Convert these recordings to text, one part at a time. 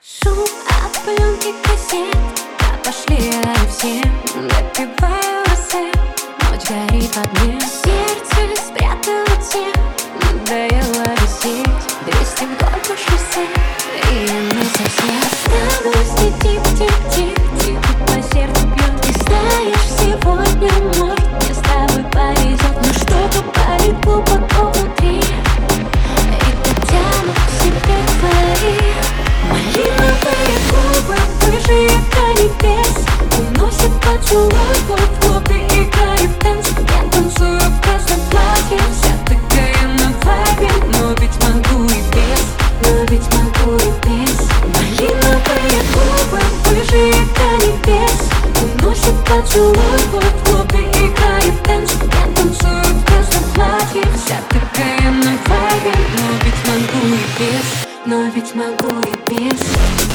Шум от пленки кассет. Да пошли они все. Допиваю рассвет Ночь горит в огне. Сердце спрятало тень Надоело висеть. Двести вдоль по шоссе. И Уносит поцелуй в лоб и играет в танцую. В красном платье такая на Но ведь могу и без но ведь могу и без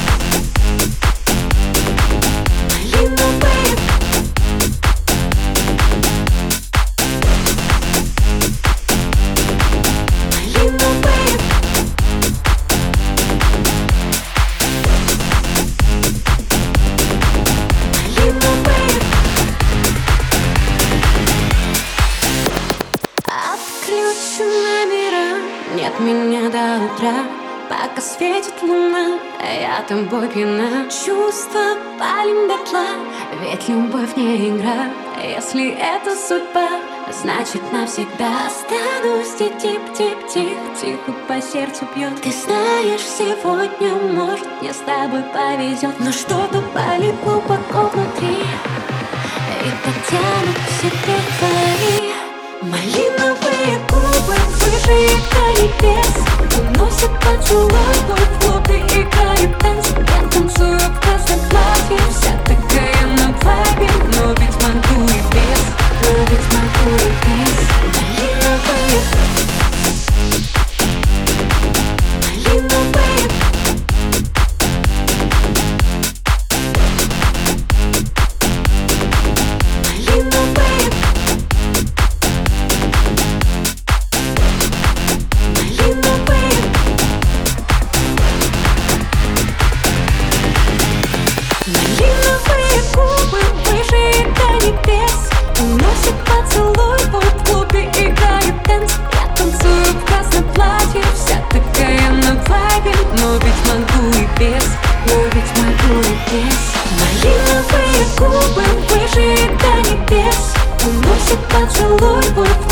Отключу номера Нет меня до утра. Пока светит луна, а я тобой пьяна Чувства палим дотла, ведь любовь не игра. Если это судьба, значит навсегда. Останусь и тип-тип-тихо-тихо по сердцу бьет Ты знаешь, сегодня, может, мне с тобой повезет. Но что-то болит глубоко внутри. И потянут к себе ведь могу и без ведь могу и без. Малиновые губы выше до небес Уносит поцелуй в